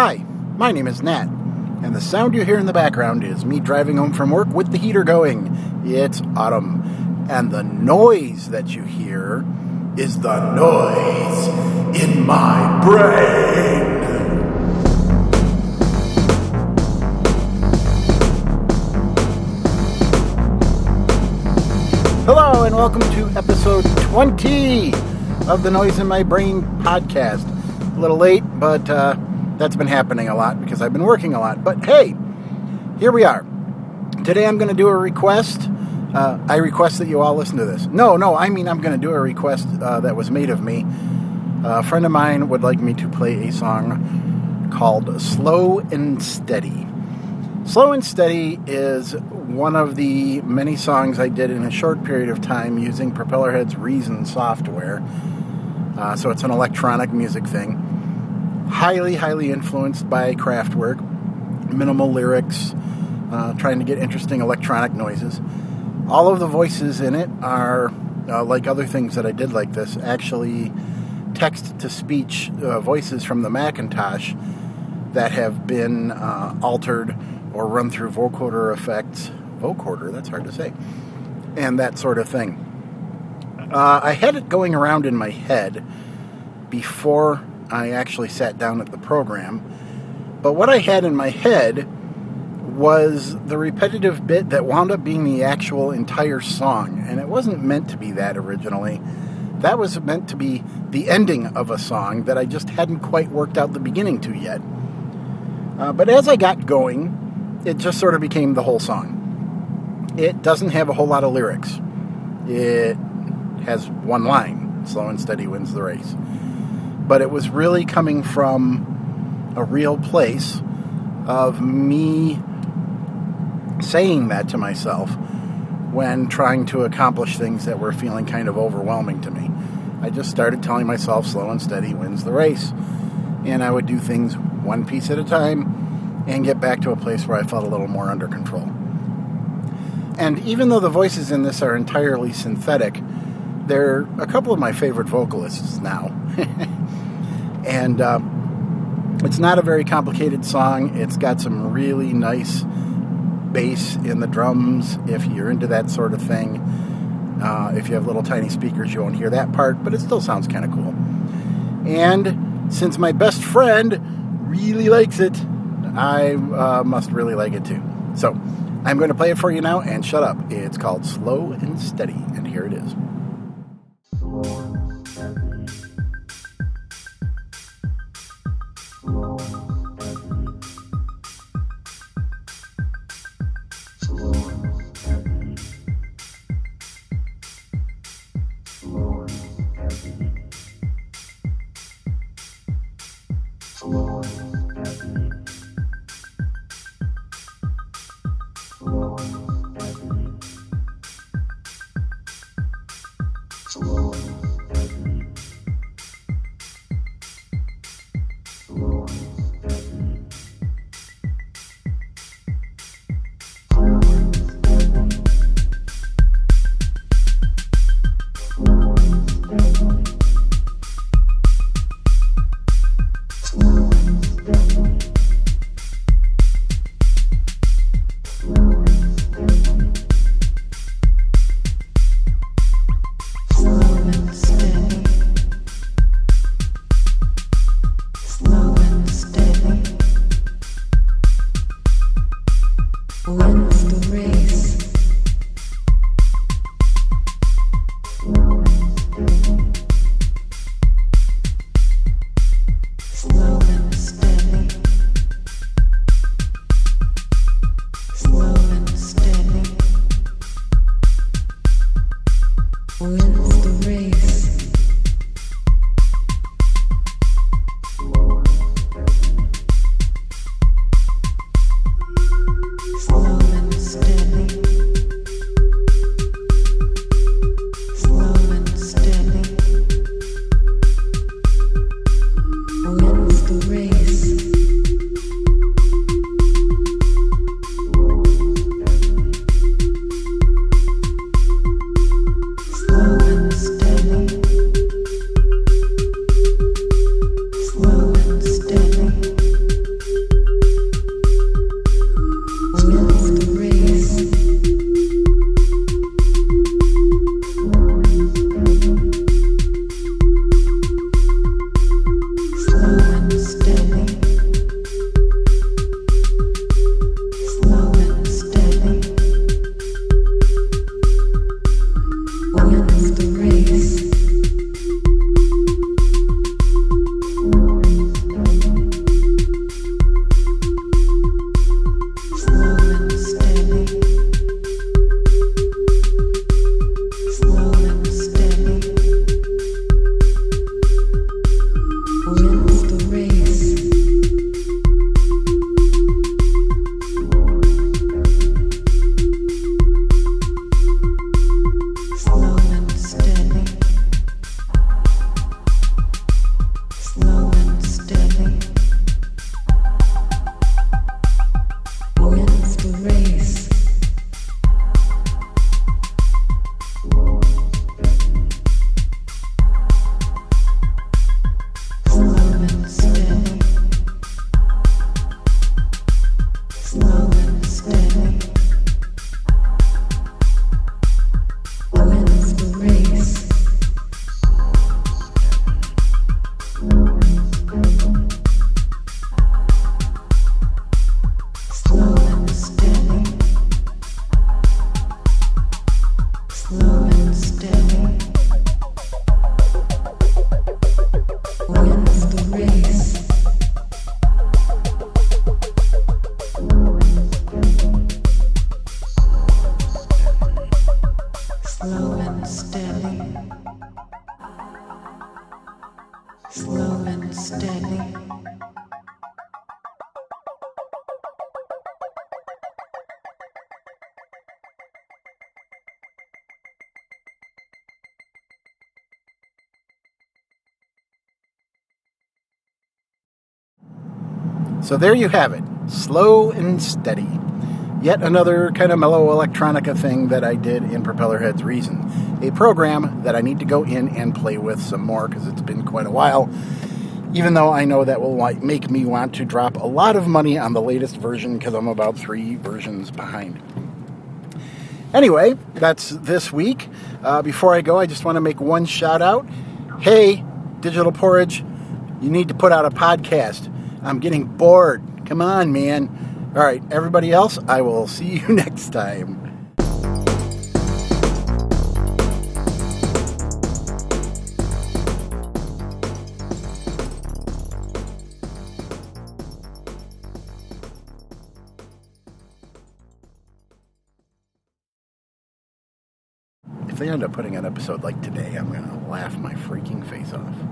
Hi, my name is Nat, and the sound you hear in the background is me driving home from work with the heater going. It's autumn, and the noise that you hear is the noise in my brain. Hello, and welcome to episode 20 of the Noise in My Brain podcast. A little late, but uh, that's been happening a lot because I've been working a lot. But hey, here we are. Today I'm going to do a request. Uh, I request that you all listen to this. No, no, I mean I'm going to do a request uh, that was made of me. a friend of mine would like me to play a song called Slow and Steady. Slow and Steady is one of the many songs I did in a short period of time using Propellerhead's Reason software. Uh, so it's an electronic music thing. Highly, highly influenced by Kraftwerk. Minimal lyrics, uh, trying to get interesting electronic noises. All of the voices in it are, uh, like other things that I did like this, actually text to speech uh, voices from the Macintosh that have been uh, altered or run through vocoder effects. Vocoder, that's hard to say. And that sort of thing. Uh, I had it going around in my head before I actually sat down at the program. But what I had in my head was the repetitive bit that wound up being the actual entire song. And it wasn't meant to be that originally. That was meant to be the ending of a song that I just hadn't quite worked out the beginning to yet. Uh, but as I got going, it just sort of became the whole song. It doesn't have a whole lot of lyrics. It has one line slow and steady wins the race. But it was really coming from a real place of me saying that to myself when trying to accomplish things that were feeling kind of overwhelming to me. I just started telling myself slow and steady wins the race. And I would do things one piece at a time and get back to a place where I felt a little more under control. And even though the voices in this are entirely synthetic, they're a couple of my favorite vocalists now. and uh, it's not a very complicated song. It's got some really nice bass in the drums if you're into that sort of thing. Uh, if you have little tiny speakers, you won't hear that part, but it still sounds kind of cool. And since my best friend really likes it, I uh, must really like it too. So I'm going to play it for you now and shut up. It's called Slow and Steady, and here it is. próximo. Mm. slow and steady. So there you have it, slow and steady. Yet another kind of mellow electronica thing that I did in Propellerhead's Reason. A program that I need to go in and play with some more because it's been quite a while. Even though I know that will make me want to drop a lot of money on the latest version because I'm about three versions behind. Anyway, that's this week. Uh, before I go, I just want to make one shout out. Hey, Digital Porridge, you need to put out a podcast. I'm getting bored. Come on, man. All right, everybody else, I will see you next time. If they end up putting an episode like today, I'm going to laugh my freaking face off.